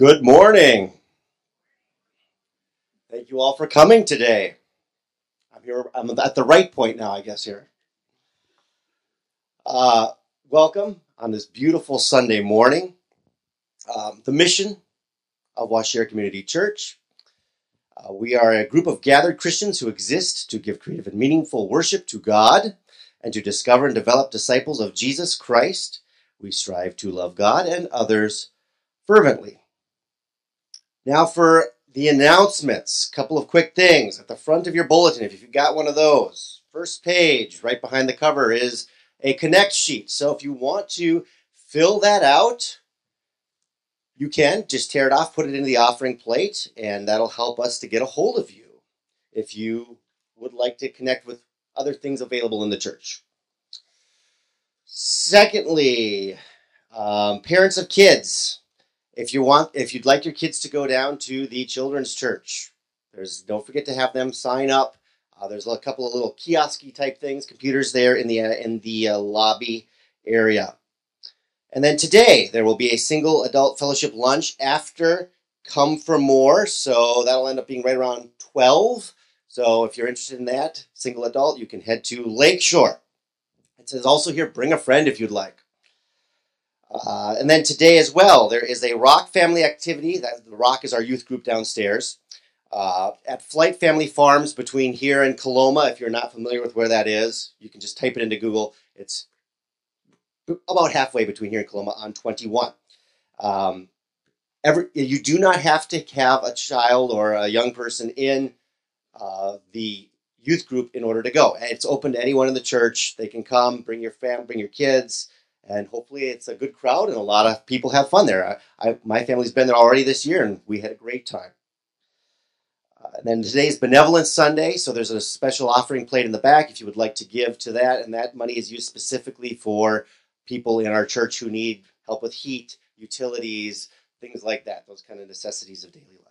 Good morning. Thank you all for coming today. I'm here. I'm at the right point now, I guess. Here. Uh, welcome on this beautiful Sunday morning. Um, the mission of Waushara Community Church. Uh, we are a group of gathered Christians who exist to give creative and meaningful worship to God and to discover and develop disciples of Jesus Christ. We strive to love God and others fervently. Now for the announcements. A couple of quick things. At the front of your bulletin, if you've got one of those, first page, right behind the cover, is a connect sheet. So if you want to fill that out, you can just tear it off, put it into the offering plate, and that'll help us to get a hold of you if you would like to connect with other things available in the church. Secondly, um, parents of kids, if you want if you'd like your kids to go down to the children's church there's don't forget to have them sign up. Uh, there's a couple of little kiosky type things computers there in the uh, in the uh, lobby area. And then today there will be a single adult fellowship lunch after come for more. So that'll end up being right around 12 so if you're interested in that single adult you can head to lakeshore it says also here bring a friend if you'd like uh, and then today as well, there is a Rock family activity. That the Rock is our youth group downstairs uh, at Flyte Family Farms between here and Coloma. If you're not familiar with where that is, you can just type it into Google. It's about halfway between here and Coloma on 21. Um, every you do not have to have a child or a young person in uh, the youth group in order to go. It's open to anyone in the church. They can come, bring your fam, bring your kids and hopefully it's a good crowd and a lot of people have fun there. I, I my family's been there already this year, and we had a great time. Uh, and then today's Benevolence Sunday, so there's a special offering plate in the back if you would like to give to that, and that money is used specifically for people in our church who need help with heat, utilities, things like that, those kind of necessities of daily life.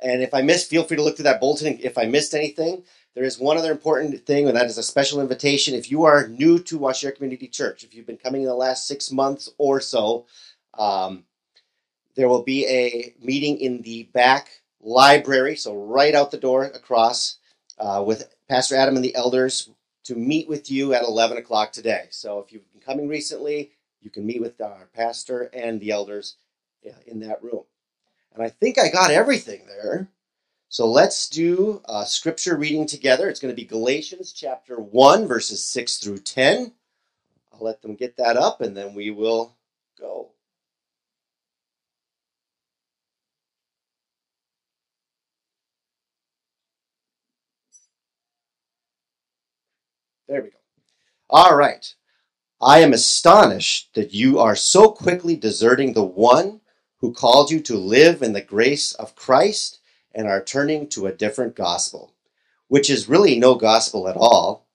And if I missed, feel free to look through that bulletin if I missed anything. There is one other important thing, and that is a special invitation. If you are new to Waushara Community Church, if you've been coming in the last six months or so, um, there will be a meeting in the back library, so right out the door across, uh, with Pastor Adam and the elders to meet with you at 11 o'clock today. So if you've been coming recently, you can meet with our pastor and the elders uh, in that room. And I think I got everything there. So let's do scripture reading together. It's going to be Galatians chapter 1, verses 6 through 10. I'll let them get that up and then we will go. There we go. All right. I am astonished that you are so quickly deserting the one who called you to live in the grace of Christ and are turning to a different gospel, which is really no gospel at all.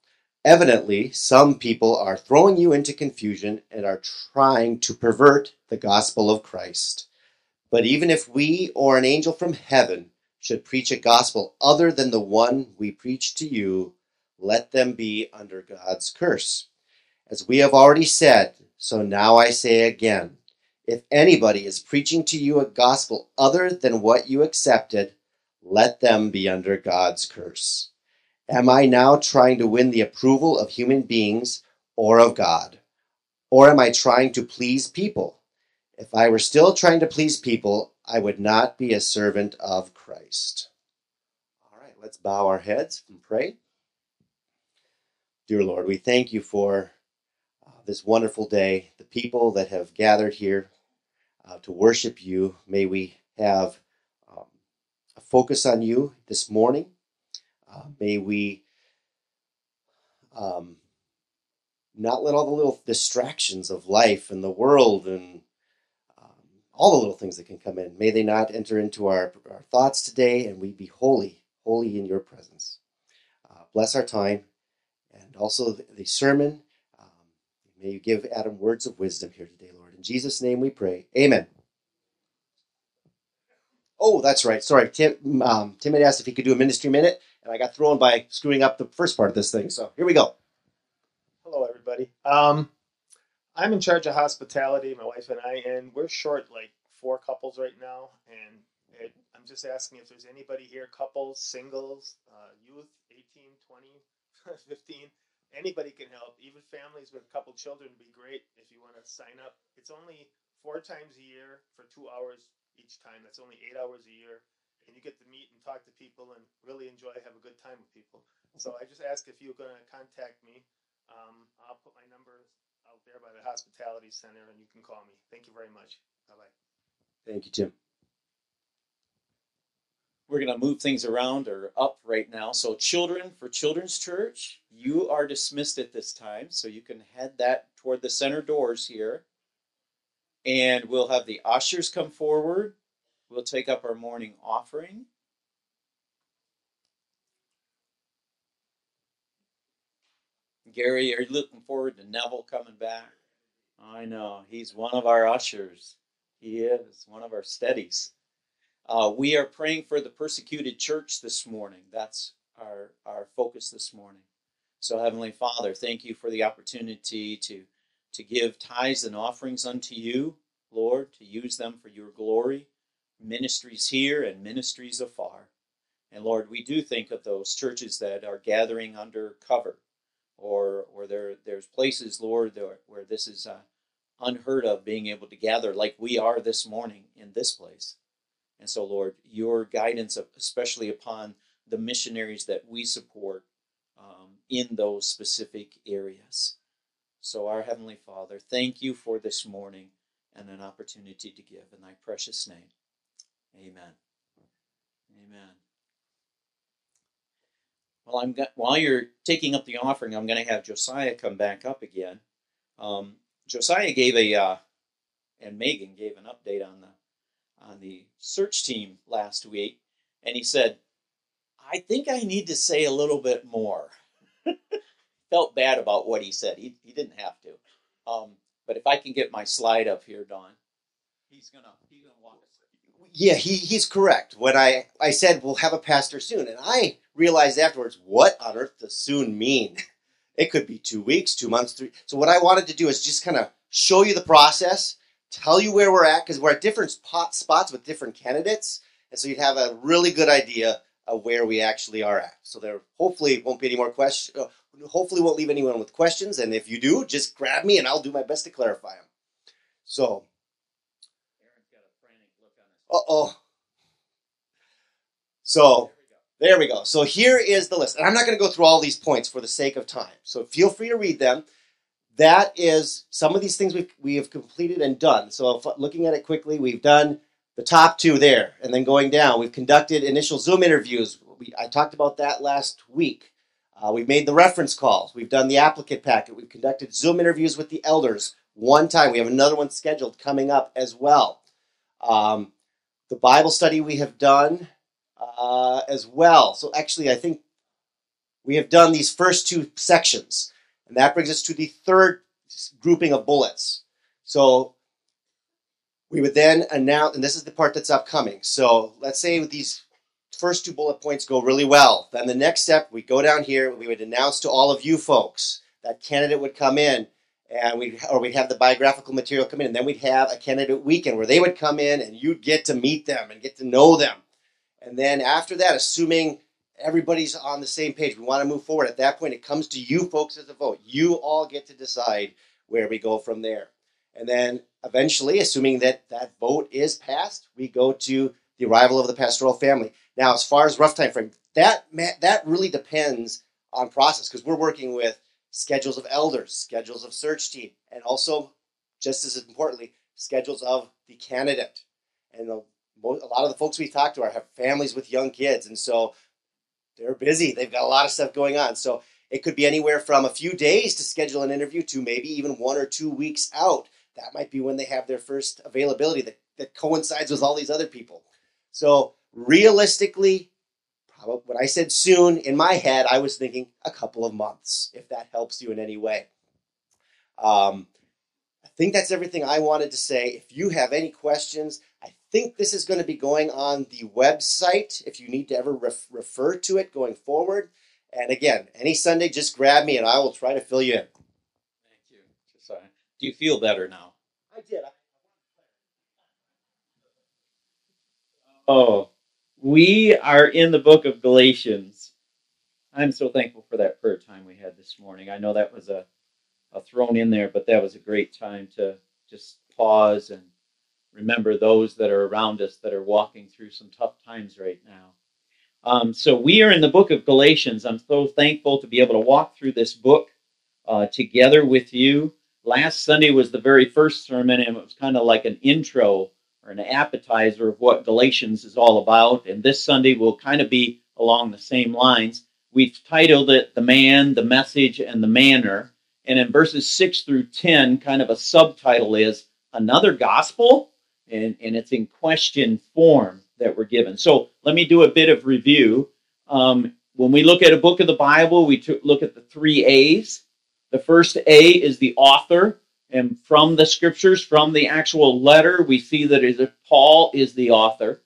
Evidently, some people are throwing you into confusion and are trying to pervert the gospel of Christ. But even if we or an angel from heaven should preach a gospel other than the one we preach to you, let them be under God's curse. As we have already said, so now I say again if anybody is preaching to you a gospel other than what you accepted, let them be under God's curse. Am I now trying to win the approval of human beings or of God? Or am I trying to please people? If I were still trying to please people, I would not be a servant of Christ. All right, let's bow our heads and pray. Dear Lord, we thank you for uh, this wonderful day, the people that have gathered here uh, to worship you. May we have focus on you this morning. Uh, may we um, not let all the little distractions of life and the world and um, all the little things that can come in, may they not enter into our, our thoughts today and we be holy, holy in your presence. Uh, bless our time and also the, sermon. Um, may you give Adam words of wisdom here today, Lord. In Jesus' name we pray. Amen. Oh, that's right. Sorry, Tim. Um, Tim had asked if he could do a ministry minute, and I got thrown by screwing up the first part of this thing. So here we go. Hello, everybody. Um, I'm in charge of hospitality, my wife and I, and we're short like four couples right now, and it, I'm just asking if there's anybody here, couples, singles, uh, youth, 18, 20, 15, anybody can help. Even families with a couple children would be great if you want to sign up. It's only four times a year for two hours each time. That's only eight hours a year. And you get to meet and talk to people and really enjoy, have a good time with people. So I just ask if you're going to contact me. Um, I'll put my number out there by the hospitality center and you can call me. Thank you very much. Bye bye. Thank you, Tim. We're going to move things around or up right now. So, children for Children's Church, you are dismissed at this time. So, you can head that toward the center doors here. And we'll have the ushers come forward. We'll take up our morning offering. Gary, are you looking forward to Neville coming back? I know. He's one of our ushers. He is one of our steadies. Uh, we are praying for the persecuted church this morning. That's our, our focus this morning. So, Heavenly Father, thank you for the opportunity to, to give tithes and offerings unto you, Lord, to use them for your glory, ministries here and ministries afar. And Lord, we do think of those churches that are gathering under cover, or or there there's places, Lord, there, where this is uh, unheard of, being able to gather like we are this morning in this place. And so, Lord, your guidance, of, especially upon the missionaries that we support um, in those specific areas. So, our Heavenly Father, thank you for this morning and an opportunity to give. In thy precious name, amen. Amen. Well, I'm while you're taking up the offering, I'm going to have Josiah come back up again. Um, Josiah gave a, uh, and Megan gave an update on the on the search team last week, and he said, I think I need to say a little bit more. Felt bad about what he said. He, he didn't have to. Um, but if I can get my slide up here, Don, he's gonna he's gonna walk us through. Yeah, he, he's correct. When I, I said we'll have a pastor soon, and I realized afterwards, what on earth does soon mean? It could be two weeks, two months, three. So what I wanted to do is just kind of show you the process tell you where we're at because we're at different spot, spots with different candidates, and so you'd have a really good idea of where we actually are at. So there hopefully won't be any more questions. Hopefully won't leave anyone with questions, and if you do, just grab me and I'll do my best to clarify them. So. Uh oh. So there we go. So here is the list. And I'm not going to go through all these points for the sake of time. So feel free to read them that is some of these things we we have completed and done. So looking at it quickly, we've done the top two there, and then going down, we've conducted initial Zoom interviews. We, I talked about that last week. Uh, we've made the reference calls. We've done the applicant packet. We've conducted Zoom interviews with the elders one time. We have another one scheduled coming up as well. Um, the Bible study we have done uh, as well. So actually, I think we have done these first two sections. And that brings us to the third grouping of bullets. So we would then announce, and this is the part that's upcoming. So let's say these first two bullet points go really well. Then the next step, we go down here, we would announce to all of you folks that candidate would come in, and we or we'd have the biographical material come in, and then we'd have a candidate weekend where they would come in and you'd get to meet them and get to know them. And then after that, assuming everybody's on the same page. We want to move forward. At that point, it comes to you folks as a vote. You all get to decide where we go from there. And then eventually, assuming that that vote is passed, we go to the arrival of the pastoral family. Now, as far as rough time frame, that that really depends on process because we're working with schedules of elders, schedules of search team, and also, just as importantly, schedules of the candidate. And a lot of the folks we talk to are have families with young kids, and so they're busy. They've got a lot of stuff going on. So it could be anywhere from a few days to schedule an interview to maybe even one or two weeks out. That might be when they have their first availability that, that coincides with all these other people. So realistically, probably when I said soon in my head, I was thinking a couple of months, if that helps you in any way. Um, I think that's everything I wanted to say. If you have any questions, I think this is going to be going on the website if you need to ever ref- refer to it going forward. And again, any Sunday, just grab me and I will try to fill you in. Thank you. Josiah. Do you feel better now? I did. Oh, we are in the book of Galatians. I'm so thankful for that prayer time we had this morning. I know that was a, a thrown in there, but that was a great time to just pause and remember those that are around us that are walking through some tough times right now. Um, so we are in the book of Galatians. I'm so thankful to be able to walk through this book uh, together with you. Last Sunday was the very first sermon, and it was kind of like an intro or an appetizer of what Galatians is all about. And this Sunday will kind of be along the same lines. We've titled it The Man, the Message, and the Manner. And in verses 6 through 10, kind of a subtitle is Another Gospel, and, and it's in question form that we're given. So let me do a bit of review. Um, when we look at a book of the Bible, we t- look at the three A's. The first A is the author, and from the scriptures, from the actual letter, we see that Paul is the author.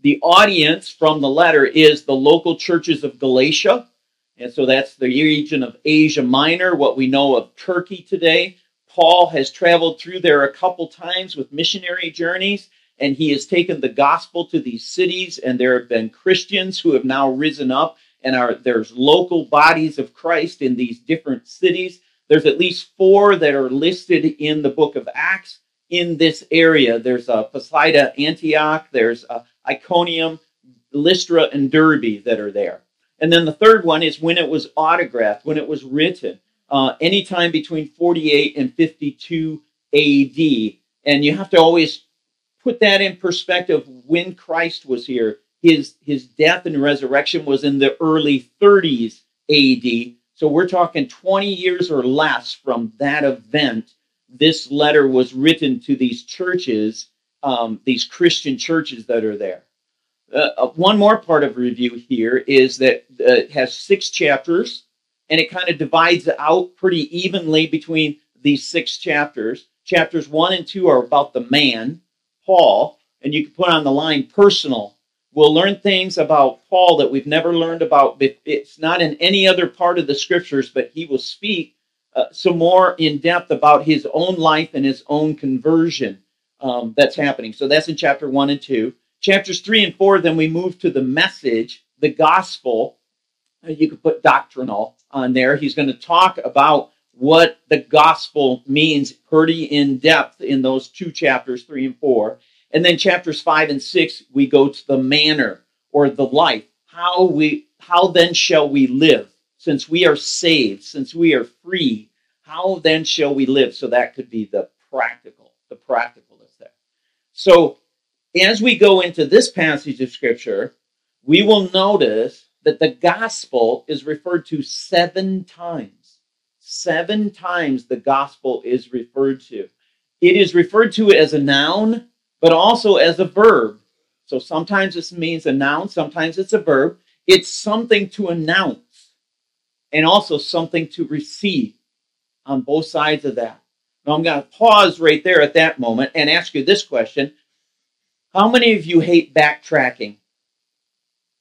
The audience from the letter is the local churches of Galatia, and so that's the region of Asia Minor, what we know of Turkey today. Paul has traveled through there a couple times with missionary journeys, and he has taken the gospel to these cities, and there have been Christians who have now risen up and are there's local bodies of Christ in these different cities. There's at least four that are listed in the book of Acts in this area. There's a uh, Pisidia, Antioch. There's uh, Iconium, Lystra, and Derbe that are there. And then the third one is when it was autographed, when it was written, uh, anytime between 48 and 52 AD. And you have to always put that in perspective when Christ was here his his death and resurrection was in the early 30s AD. So we're talking 20 years or less from that event. This letter was written to these churches, um, these Christian churches that are there. Uh, uh one more part of review here is that uh, it has six chapters, and it kind of divides out pretty evenly between these six chapters. Chapters one and two are about the man, Paul, and you can put on the line personal We'll learn things about Paul that we've never learned about. It's not in any other part of the scriptures, but he will speak uh, some more in depth about his own life and his own conversion um, that's happening. So that's in chapter one and two. Chapters three and four, then we move to the message, the gospel. Uh, you could put doctrinal on there. He's going to talk about what the gospel means pretty in depth in those two chapters, three and four. And then chapters five and six, we go to the manner or the life. How we how then shall we live? Since we are saved, since we are free, how then shall we live? So that could be the practical, the practical is there. So as we go into this passage of scripture, we will notice that the gospel is referred to seven times. Seven times the gospel is referred to. It is referred to as a noun, but also as a verb. So sometimes this means a noun, sometimes it's a verb. It's something to announce and also something to receive on both sides of that. Now I'm going to pause right there at that moment and ask you this question How many of you hate backtracking?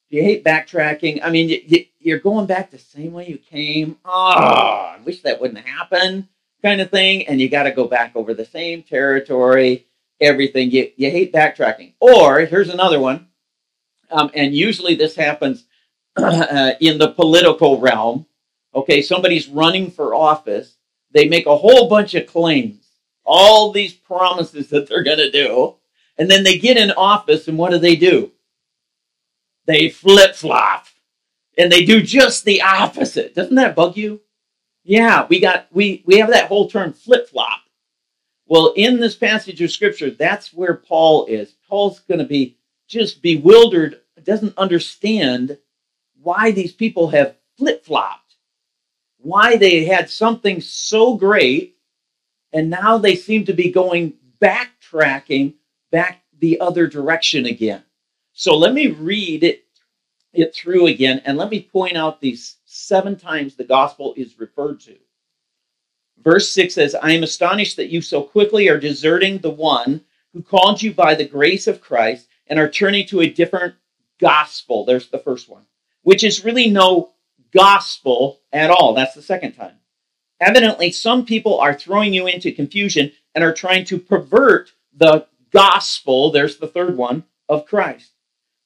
Do you hate backtracking? I mean, you, are going back the same way you came. Oh, I wish that wouldn't happen, kind of thing. And you got to go back over the same territory everything. You, you hate backtracking. Or here's another one, um, and usually this happens uh, in the political realm. Okay, somebody's running for office. They make a whole bunch of claims, all these promises that they're going to do, and then they get in office, and what do they do? They flip flop, and they do just the opposite. Doesn't that bug you? Yeah, we got we we have that whole term flip flop well, in this passage of scripture, that's where Paul is. Paul's going to be just bewildered, doesn't understand why these people have flip flopped, why they had something so great, and now they seem to be going backtracking back the other direction again. So let me read it, it through again, and let me point out these seven times the gospel is referred to. Verse 6 says, I am astonished that you so quickly are deserting the one who called you by the grace of Christ and are turning to a different gospel. There's the first one, which is really no gospel at all. That's the second time. Evidently, some people are throwing you into confusion and are trying to pervert the gospel. There's the third one of Christ.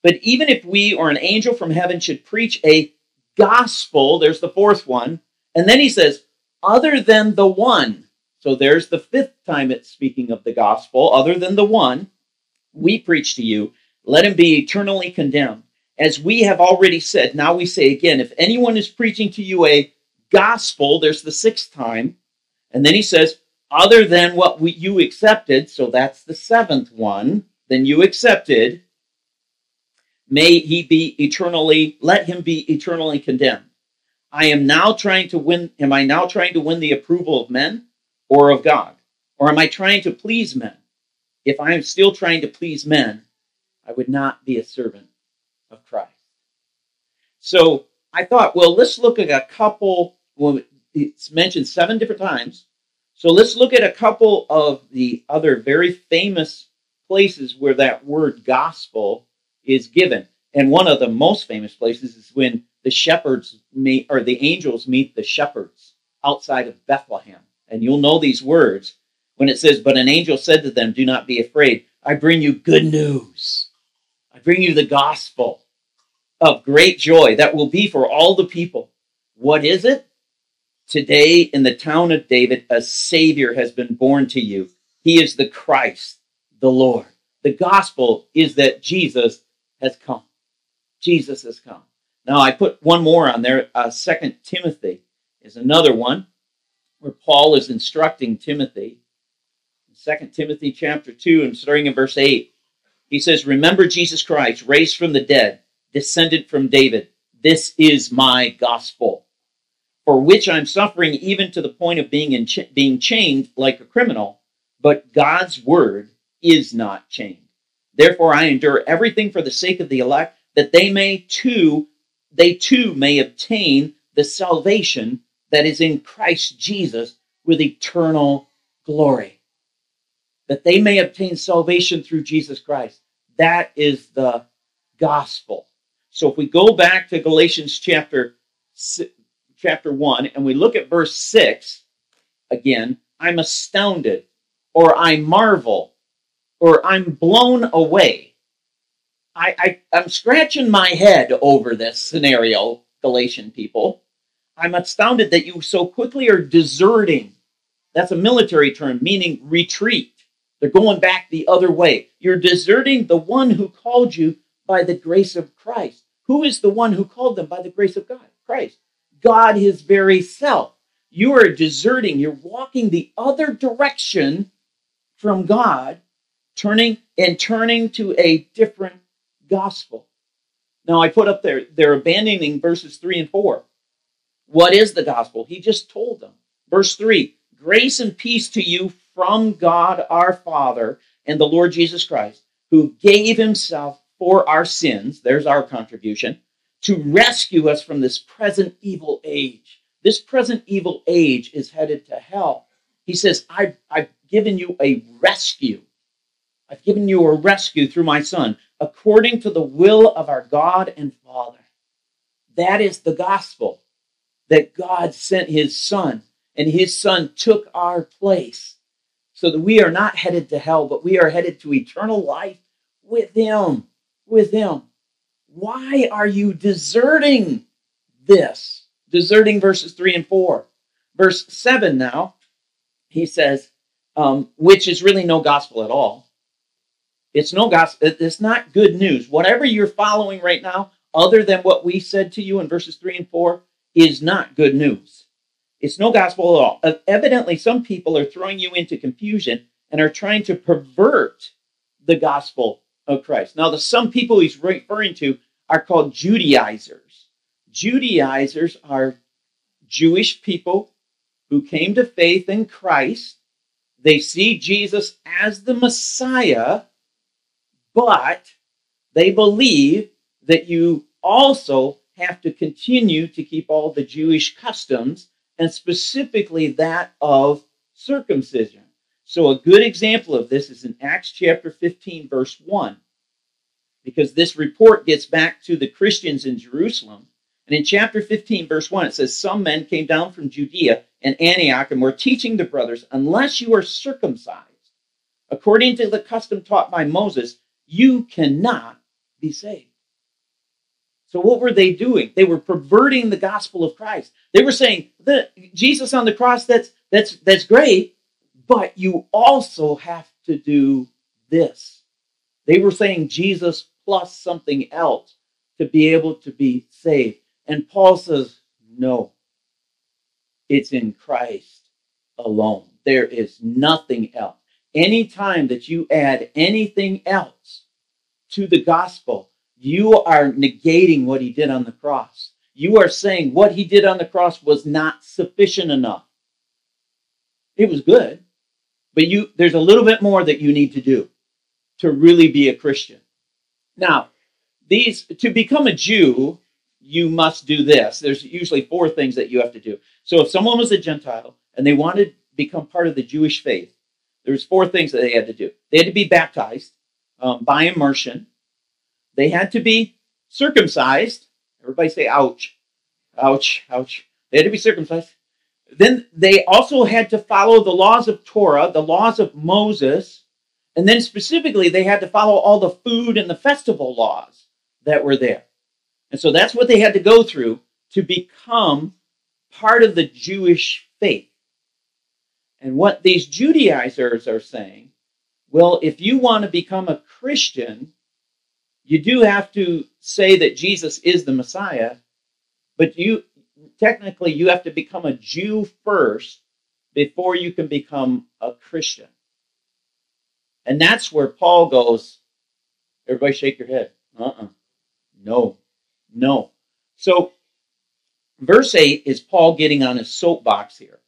But even if we or an angel from heaven should preach a gospel, there's the fourth one, and then he says, other than the one. So there's the fifth time it's speaking of the gospel, other than the one we preach to you, let him be eternally condemned. As we have already said, now we say again, if anyone is preaching to you a gospel, there's the sixth time, and then he says, other than what we, you accepted, so that's the seventh one, then you accepted, may he be eternally, let him be eternally condemned. I am now trying to win, am I now trying to win the approval of men or of God? Or am I trying to please men? If I am still trying to please men, I would not be a servant of Christ. So I thought, well, let's look at a couple, well, it's mentioned seven different times. So let's look at a couple of the other very famous places where that word gospel is given. And one of the most famous places is when the shepherds meet, or the angels meet the shepherds outside of Bethlehem. And you'll know these words when it says, But an angel said to them, Do not be afraid. I bring you good news. I bring you the gospel of great joy that will be for all the people. What is it? Today in the town of David, a Savior has been born to you. He is the Christ, the Lord. The gospel is that Jesus has come. Jesus has come. Now I put one more on there. Uh, Second Timothy is another one where Paul is instructing Timothy. Second Timothy chapter two and starting in verse eight, he says, "Remember Jesus Christ, raised from the dead, descended from David. This is my gospel, for which I'm suffering even to the point of being in being chained like a criminal. But God's word is not chained. Therefore, I endure everything for the sake of the elect, that they may too they too may obtain the salvation that is in Christ Jesus with eternal glory. That they may obtain salvation through Jesus Christ. That is the gospel. So if we go back to Galatians chapter chapter 1 and we look at verse 6 again, I'm astounded or I marvel or I'm blown away I, I I'm scratching my head over this scenario, Galatian people. I'm astounded that you so quickly are deserting. That's a military term meaning retreat. They're going back the other way. You're deserting the one who called you by the grace of Christ. Who is the one who called them by the grace of God? Christ. God, his very self. You are deserting. You're walking the other direction from God, turning and turning to a different gospel. Now I put up there, they're abandoning verses 3 and 4. What is the gospel? He just told them. Verse 3 Grace and peace to you from God our Father and the Lord Jesus Christ, who gave himself for our sins, there's our contribution, to rescue us from this present evil age. This present evil age is headed to hell. He says, I've, I've given you a rescue. I've given you a rescue through my Son according to the will of our God and Father. That is the gospel that God sent his Son, and his Son took our place so that we are not headed to hell, but we are headed to eternal life with him. With him. Why are you deserting this? Deserting verses 3 and 4. Verse 7 now, he says, um, which is really no gospel at all it's no gospel. It's not good news. Whatever you're following right now, other than what we said to you in verses 3 and 4, is not good news. It's no gospel at all. Evidently, some people are throwing you into confusion and are trying to pervert the gospel of Christ. Now, the some people he's referring to are called Judaizers. Judaizers are Jewish people who came to faith in Christ. They see Jesus as the Messiah, but they believe that you also have to continue to keep all the Jewish customs and specifically that of circumcision. So, a good example of this is in Acts chapter 15, verse 1, because this report gets back to the Christians in Jerusalem. And in chapter 15, verse 1, it says, Some men came down from Judea and Antioch and were teaching the brothers, Unless you are circumcised, according to the custom taught by Moses, you cannot be saved. So what were they doing? They were perverting the gospel of Christ. They were saying that Jesus on the cross that's that's that's great, but you also have to do this. They were saying Jesus plus something else to be able to be saved. And Paul says, no. It's in Christ alone. There is nothing else. Anytime that you add anything else to the gospel, you are negating what he did on the cross. You are saying what he did on the cross was not sufficient enough. It was good, but you there's a little bit more that you need to do to really be a Christian. Now, these to become a Jew, you must do this. There's usually four things that you have to do. So if someone was a Gentile and they wanted to become part of the Jewish faith, there's four things that they had to do. They had to be baptized um, by immersion. They had to be circumcised. Everybody say ouch. Ouch, ouch. They had to be circumcised. Then they also had to follow the laws of Torah, the laws of Moses, and then specifically they had to follow all the food and the festival laws that were there. And so that's what they had to go through to become part of the Jewish faith. And what these Judaizers are saying, well, if you want to become a Christian, you do have to say that Jesus is the Messiah, but you technically you have to become a Jew first before you can become a Christian. And that's where Paul goes, everybody shake your head. Uh-uh. No. No. So verse 8 is Paul getting on his soapbox here.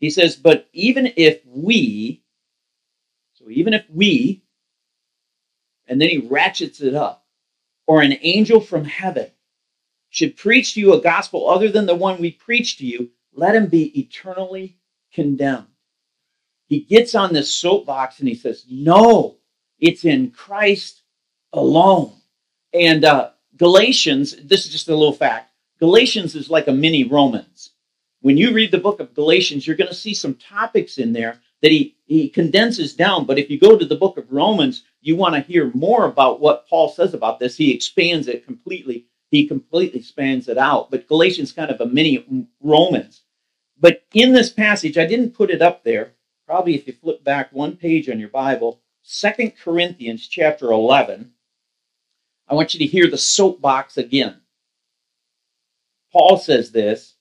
He says, But even if we, so even if we and then he ratchets it up. Or an angel from heaven should preach to you a gospel other than the one we preach to you, let him be eternally condemned. He gets on this soapbox and he says, No, it's in Christ alone. And uh, Galatians, this is just a little fact Galatians is like a mini Romans. When you read the book of Galatians, you're going to see some topics in there that he, he condenses down. But if you go to the book of Romans, you want to hear more about what Paul says about this. He expands it completely. He completely spans it out. But Galatians kind of a mini Romans. But in this passage, I didn't put it up there. Probably if you flip back one page on your Bible, Second Corinthians chapter 11, I want you to hear the soapbox again. Paul says this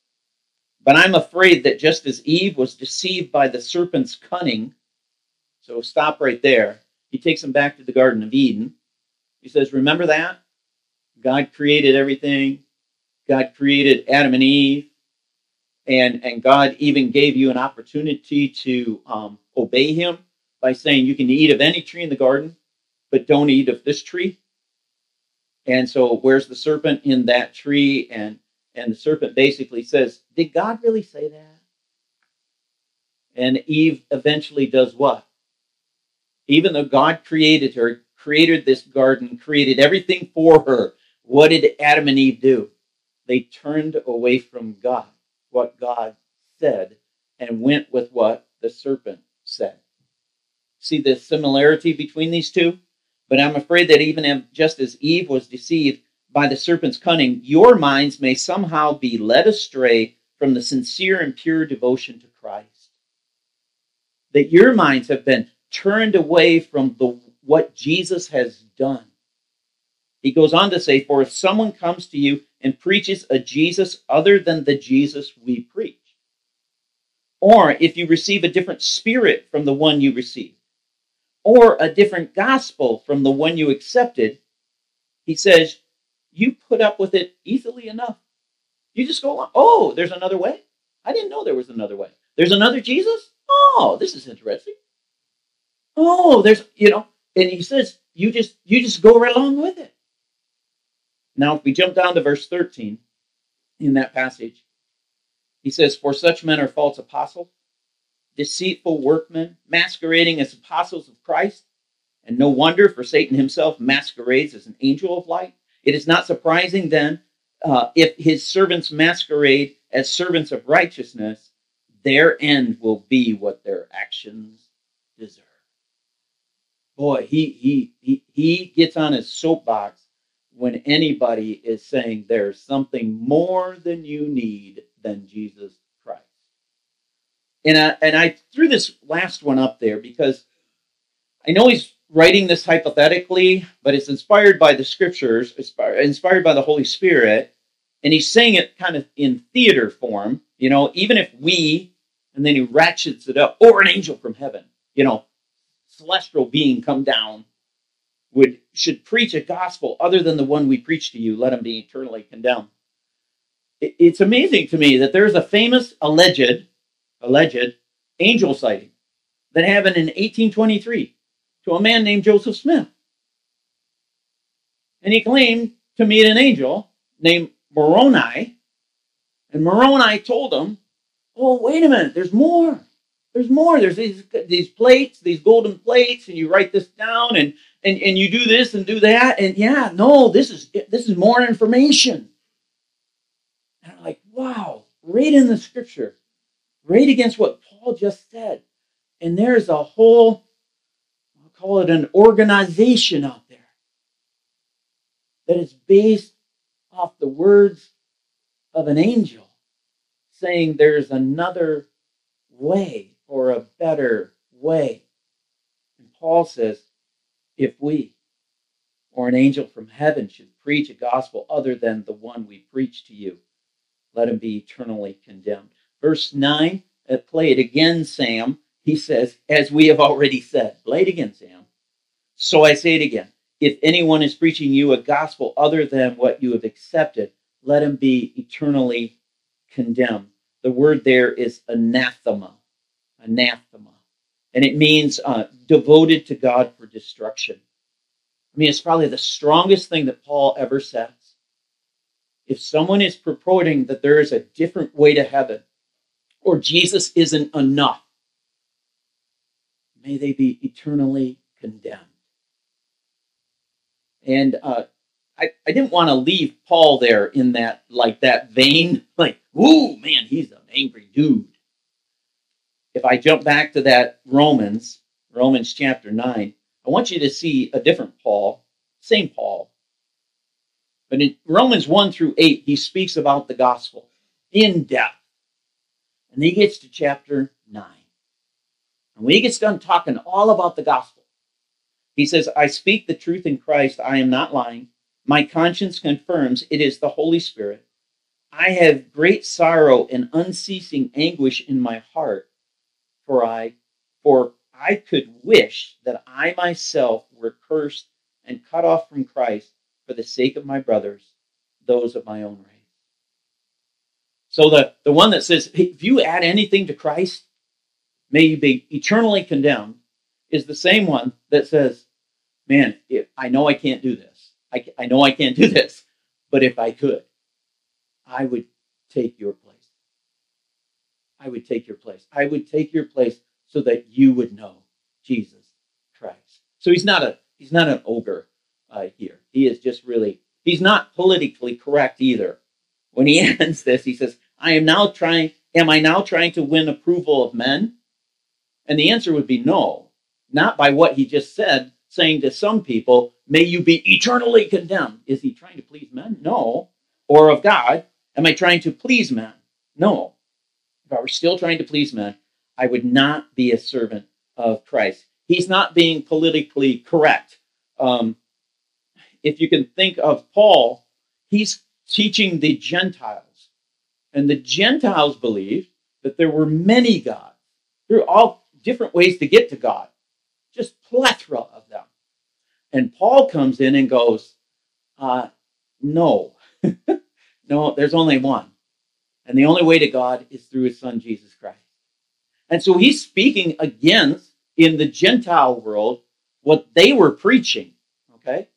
but I'm afraid that just as Eve was deceived by the serpent's cunning, so stop right there. He takes him back to the Garden of Eden. He says, Remember that? God created everything. God created Adam and Eve. And, and God even gave you an opportunity to um, obey him by saying you can eat of any tree in the garden, but don't eat of this tree. And so, where's the serpent in that tree? And and the serpent basically says, Did God really say that? And Eve eventually does what? Even though God created her, created this garden, created everything for her, what did Adam and Eve do? They turned away from God, what God said, and went with what the serpent said. See the similarity between these two? But I'm afraid that even just as Eve was deceived, by the serpent's cunning, your minds may somehow be led astray from the sincere and pure devotion to Christ. That your minds have been turned away from the, what Jesus has done. He goes on to say, For if someone comes to you and preaches a Jesus other than the Jesus we preach, or if you receive a different spirit from the one you received, or a different gospel from the one you accepted, he says, you put up with it easily enough. You just go along. Oh, there's another way. I didn't know there was another way. There's another Jesus. Oh, this is interesting. Oh, there's you know, and he says you just you just go right along with it. Now, if we jump down to verse 13 in that passage, he says, For such men are false apostles, deceitful workmen, masquerading as apostles of Christ. And no wonder, for Satan himself masquerades as an angel of light. It is not surprising then uh, if his servants masquerade as servants of righteousness, their end will be what their actions deserve. boy, he he he he gets on his soapbox when anybody is saying there's something more than you need than Jesus Christ. And I and I threw this last one up there because I know he's writing this hypothetically, but it's inspired by the scriptures, inspired by the Holy Spirit, and he's saying it kind of in theater form. You know, even if we, and then he ratchets it up, or an angel from heaven, you know, celestial being come down, would should preach a gospel other than the one we preach to you, let him be eternally condemned. It, it's amazing to me that there's a famous alleged, alleged angel sighting that happened in 1823 to a man named Joseph Smith. And he claimed to meet an angel named Moroni. And Moroni told him, Oh, wait a minute, there's more. There's more. There's these, these plates, these golden plates, and you write this down and, and, and you do this and do that. And yeah, no, this is this is more information. And I'm like, wow, right in the scripture, right against what Paul just said. And there's a whole call it an organization out there that is based off the words of an angel saying there's another way or a better way. And Paul says, if we or an angel from heaven should preach a gospel other than the one we preach to you, let him be eternally condemned. Verse 9, uh, play it again, Sam he says, as we have already said, play it again, Sam. So I say it again. If anyone is preaching you a gospel other than what you have accepted, let him be eternally condemned. The word there is anathema. Anathema. And it means uh, devoted to God for destruction. I mean, it's probably the strongest thing that Paul ever says. If someone is purporting that there is a different way to heaven, or Jesus isn't enough, may they be eternally condemned. And uh, I, I didn't want to leave Paul there in that like that vein, like, ooh, man, he's an angry dude. If I jump back to that Romans, Romans chapter 9, I want you to see a different Paul, same Paul. But in Romans 1 through 8, he speaks about the gospel in depth. And he gets to chapter 9. And when he gets done talking all about the gospel, he says, I speak the truth in Christ. I am not lying. My conscience confirms it is the Holy Spirit. I have great sorrow and unceasing anguish in my heart, for I, for I could wish that I myself were cursed and cut off from Christ for the sake of my brothers, those of my own race. So the, the one that says, hey, if you add anything to Christ, may you be eternally condemned, is the same one that says, man, if, I know I can't do this. I, I know I can't do this, but if I could, I would take your place. I would take your place. I would take your place so that you would know Jesus Christ. So he's not a he's not an ogre uh, here. He is just really he's not politically correct either. When he ends this, he says, "I am now trying. Am I now trying to win approval of men?" And the answer would be no, not by what he just said, saying to some people, May you be eternally condemned. Is he trying to please men? No. Or of God, am I trying to please men? No. If I were still trying to please men, I would not be a servant of Christ. He's not being politically correct. Um, if you can think of Paul, he's teaching the Gentiles. And the Gentiles believed that there were many gods. There were all different ways to get to God, just plethora of them. And Paul comes in and goes, uh, No, no, there's only one. And the only way to God is through his son, Jesus Christ. And so he's speaking against, in the Gentile world, what they were preaching. Okay?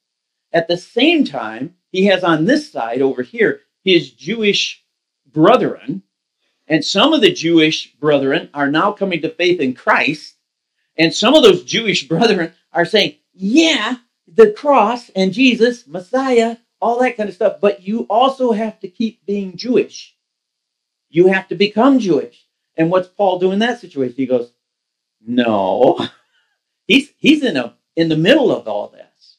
At the same time, he has on this side over here his Jewish brethren and some of the Jewish brethren are now coming to faith in Christ. And some of those Jewish brethren are saying, yeah, the cross and Jesus, Messiah, all that kind of stuff. But you also have to keep being Jewish. You have to become Jewish. And what's Paul doing in that situation? He goes, no. He's he's in a in the middle of all this.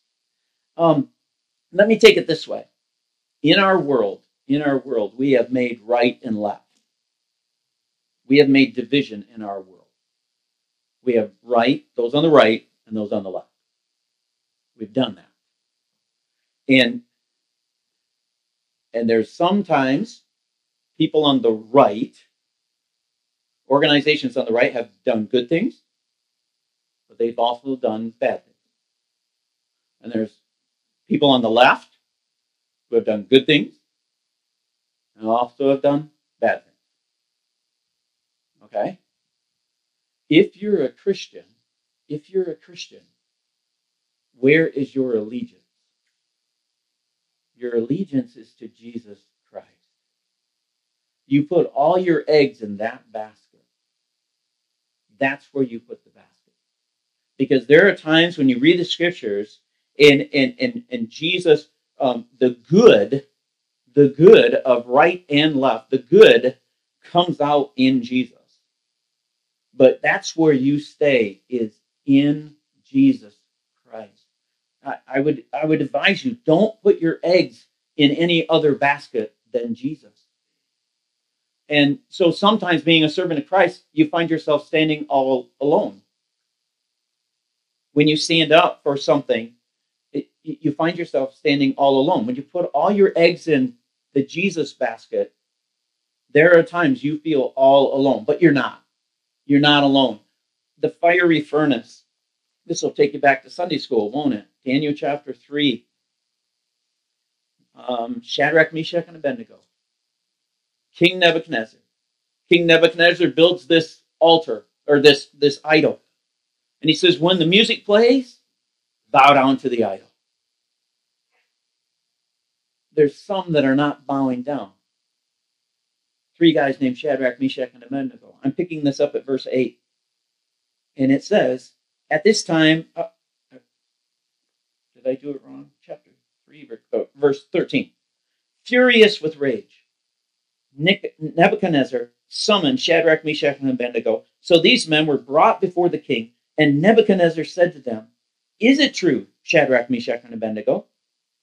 Um, let me take it this way. In our world, in our world, we have made right and left. We have made division in our world. We have right, those on the right, and those on the left. We've done that. And and there's sometimes people on the right, organizations on the right have done good things, but they've also done bad things. And there's people on the left who have done good things and also have done bad things. Okay? If you're a Christian, if you're a Christian, where is your allegiance? Your allegiance is to Jesus Christ. You put all your eggs in that basket. That's where you put the basket. Because there are times when you read the scriptures and and and, and Jesus, um, the good, the good of right and left, the good comes out in Jesus. But that's where you stay is in Jesus Christ. I, I would I would advise you don't put your eggs in any other basket than Jesus. And so sometimes being a servant of Christ, you find yourself standing all alone. When you stand up for something, it, you find yourself standing all alone. When you put all your eggs in the Jesus basket, there are times you feel all alone, but you're not. You're not alone. The fiery furnace. This will take you back to Sunday school, won't it? Daniel chapter 3. Um, Shadrach, Meshach, and Abednego. King Nebuchadnezzar. King Nebuchadnezzar builds this altar or this, this idol. And he says, when the music plays, bow down to the idol. There's some that are not bowing down. Three guys named Shadrach, Meshach, and Abednego. I'm picking this up at verse 8. And it says, At this time, uh, did I do it wrong? Chapter 3, verse 13. Furious with rage, Nebuchadnezzar summoned Shadrach, Meshach, and Abednego. So these men were brought before the king, and Nebuchadnezzar said to them, Is it true, Shadrach, Meshach, and Abednego,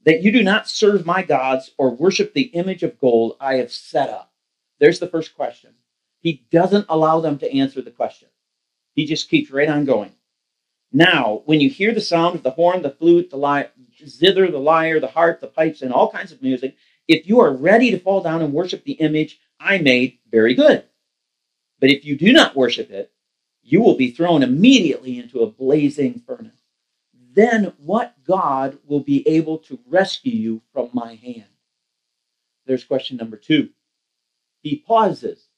that you do not serve my gods or worship the image of gold I have set up? There's the first question. He doesn't allow them to answer the question. He just keeps right on going. Now, when you hear the sound of the horn, the flute, the lyre, zither, the lyre, the harp, the pipes, and all kinds of music, if you are ready to fall down and worship the image I made, very good. But if you do not worship it, you will be thrown immediately into a blazing furnace. Then what God will be able to rescue you from my hand? There's question number two. He pauses.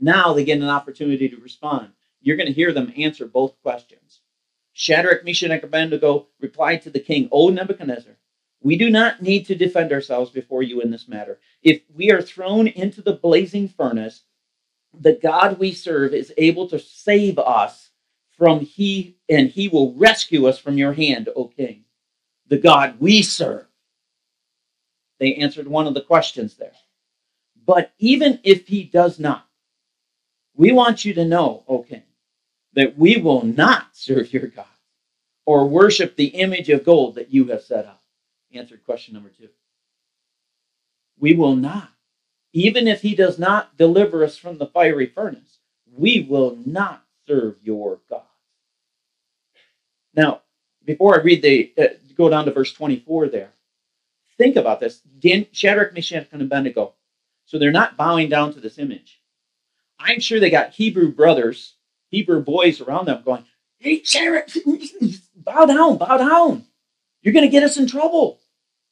Now they get an opportunity to respond. You're going to hear them answer both questions. Shadrach, Meshach, and Abednego replied to the king, O Nebuchadnezzar, we do not need to defend ourselves before you in this matter. If we are thrown into the blazing furnace, the God we serve is able to save us from he, and he will rescue us from your hand, O king. The God we serve. They answered one of the questions there. But even if he does not, we want you to know, O king, that we will not serve your God or worship the image of gold that you have set up? Answered question number two. We will not. Even if he does not deliver us from the fiery furnace, we will not serve your God. Now, before I read the, uh, go down to verse 24 there, think about this. Dan, Shadrach, Meshach, and Abednego. So they're not bowing down to this image. I'm sure they got Hebrew brothers Hebrew boys around them going, Hey, Shadrach, bow down, bow down. You're going to get us in trouble.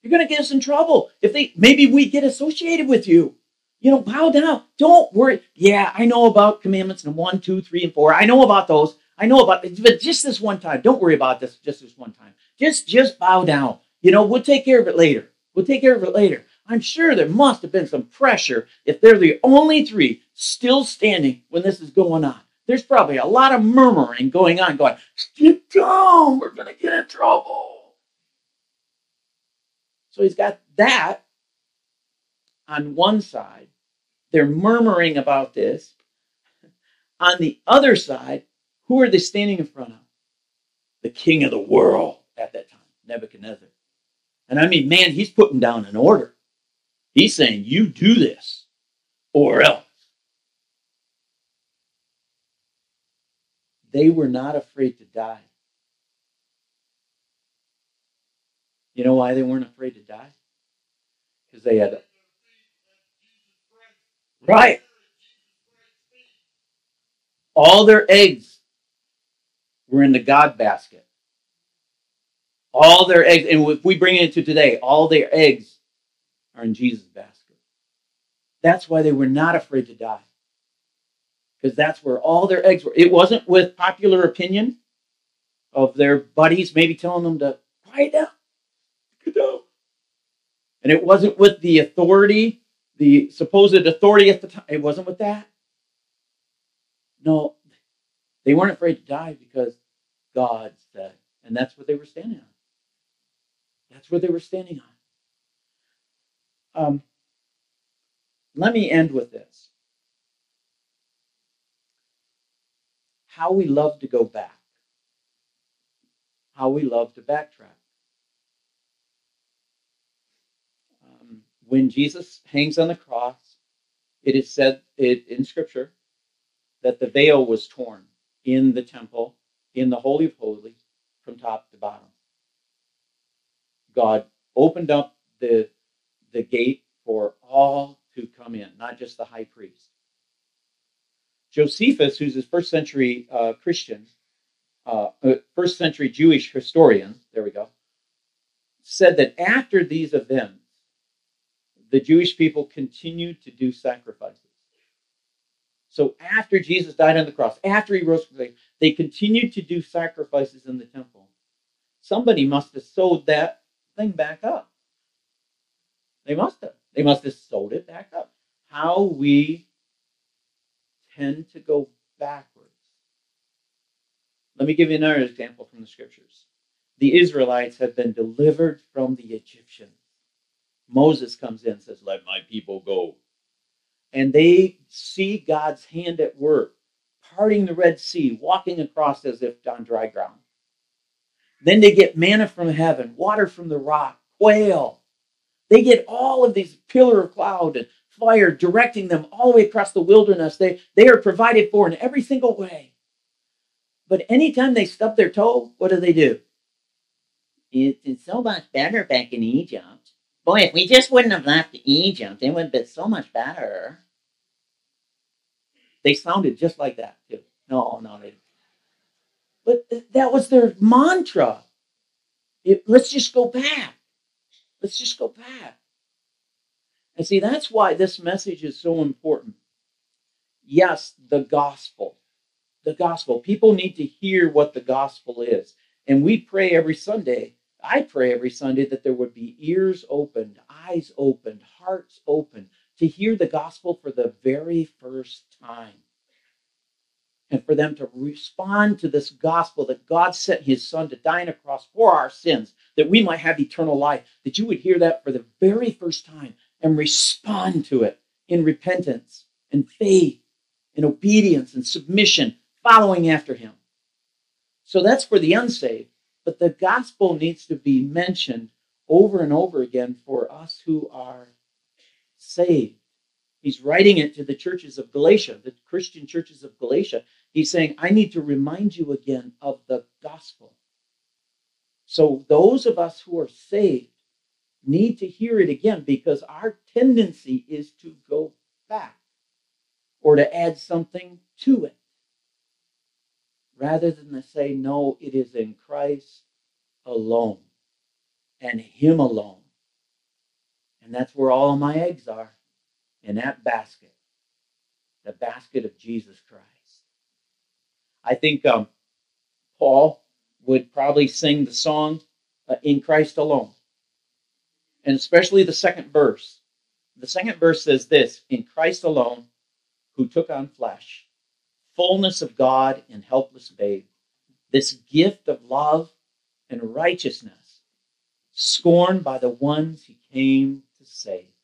You're going to get us in trouble. If they, maybe we get associated with you. You know, bow down. Don't worry. Yeah, I know about commandments and one, two, three, and four. I know about those. I know about, but just this one time. Don't worry about this. Just this one time. Just, just bow down. You know, we'll take care of it later. We'll take care of it later. I'm sure there must have been some pressure if they're the only three still standing when this is going on there's probably a lot of murmuring going on, going, Get down, we're going to get in trouble. So he's got that on one side. They're murmuring about this. On the other side, who are they standing in front of? the king of the world at that time, Nebuchadnezzar. And I mean, man, he's putting down an order. He's saying, you do this or else. They were not afraid to die. You know why they weren't afraid to die? Because they had. Right. All their eggs were in the God basket. All their eggs, and if we bring it into today, all their eggs are in Jesus' basket. That's why they were not afraid to die. Because that's where all their eggs were. It wasn't with popular opinion of their buddies maybe telling them to quiet down. And it wasn't with the authority, the supposed authority at the time. It wasn't with that. No, they weren't afraid to die because God said. And that's what they were standing on. That's what they were standing on. Um, let me end with this. How we love to go back. How we love to backtrack. when Jesus hangs on the cross, it is said it, in Scripture that the veil was torn in the temple, in the Holy of Holies, from top to bottom. God opened up the, the gate for all to come in, not just the high priest. Josephus, who's a first century uh, Christian, uh, uh, first century Jewish historian, there we go, said that after these events, the Jewish people continued to do sacrifices. So after Jesus died on the cross, after he rose from the grave, they continued to do sacrifices in the temple. Somebody must have sewed that thing back up. They must have. They must have sewed it back up. How we tend to go backwards. Let me give you another example from the scriptures. The Israelites have been delivered from the Egyptians. Moses comes in and says, Let my people go. And they see God's hand at work, parting the Red Sea, walking across as if on dry ground. Then they get manna from heaven, water from the rock, quail. They get all of these pillar of cloud and fire directing them all the way across the wilderness. They, they are provided for in every single way. But anytime they stub their toe, what do they do? It's so much better back in Egypt. Boy, if we just wouldn't have left Egypt, it would have been so much better. They sounded just like that, too. No, no, they But that was their mantra. It, let's just go back. Let's just go back. And see, that's why this message is so important. Yes, the gospel. The gospel. People need to hear what the gospel is. And we pray every Sunday I pray every Sunday that there would be ears opened, eyes opened, hearts open to hear the gospel for the very first time. And for them to respond to this gospel that God sent his son to die on a cross for our sins, that we might have eternal life, that you would hear that for the very first time and respond to it in repentance and faith and obedience and submission, following after him. So that's for the unsaved. But the gospel needs to be mentioned over and over again for us who are saved. He's writing it to the churches of Galatia, the Christian churches of Galatia. He's saying, I need to remind you again of the gospel. So those of us who are saved need to hear it again because our tendency is to go back or to add something to it rather than to say, no, it is in Christ alone and Him alone. And that's where all my eggs are in that basket, the basket of Jesus Christ. I think um, Paul would probably sing the song uh, In Christ Alone, and especially the second verse. The second verse says this In Christ alone, who took on flesh fullness of God in helpless babe. This gift of love and righteousness, scorned by the ones he came to save.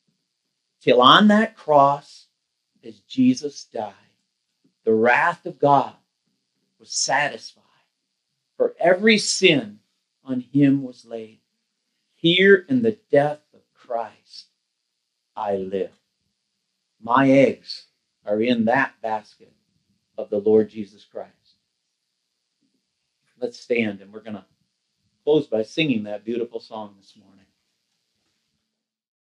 Till on that cross, as Jesus died, the wrath of God was satisfied For every sin on him was laid. Here in the death of Christ, I live. My eggs are in that basket of the Lord Jesus Christ. Let's stand and we're going to close by singing that beautiful song this morning.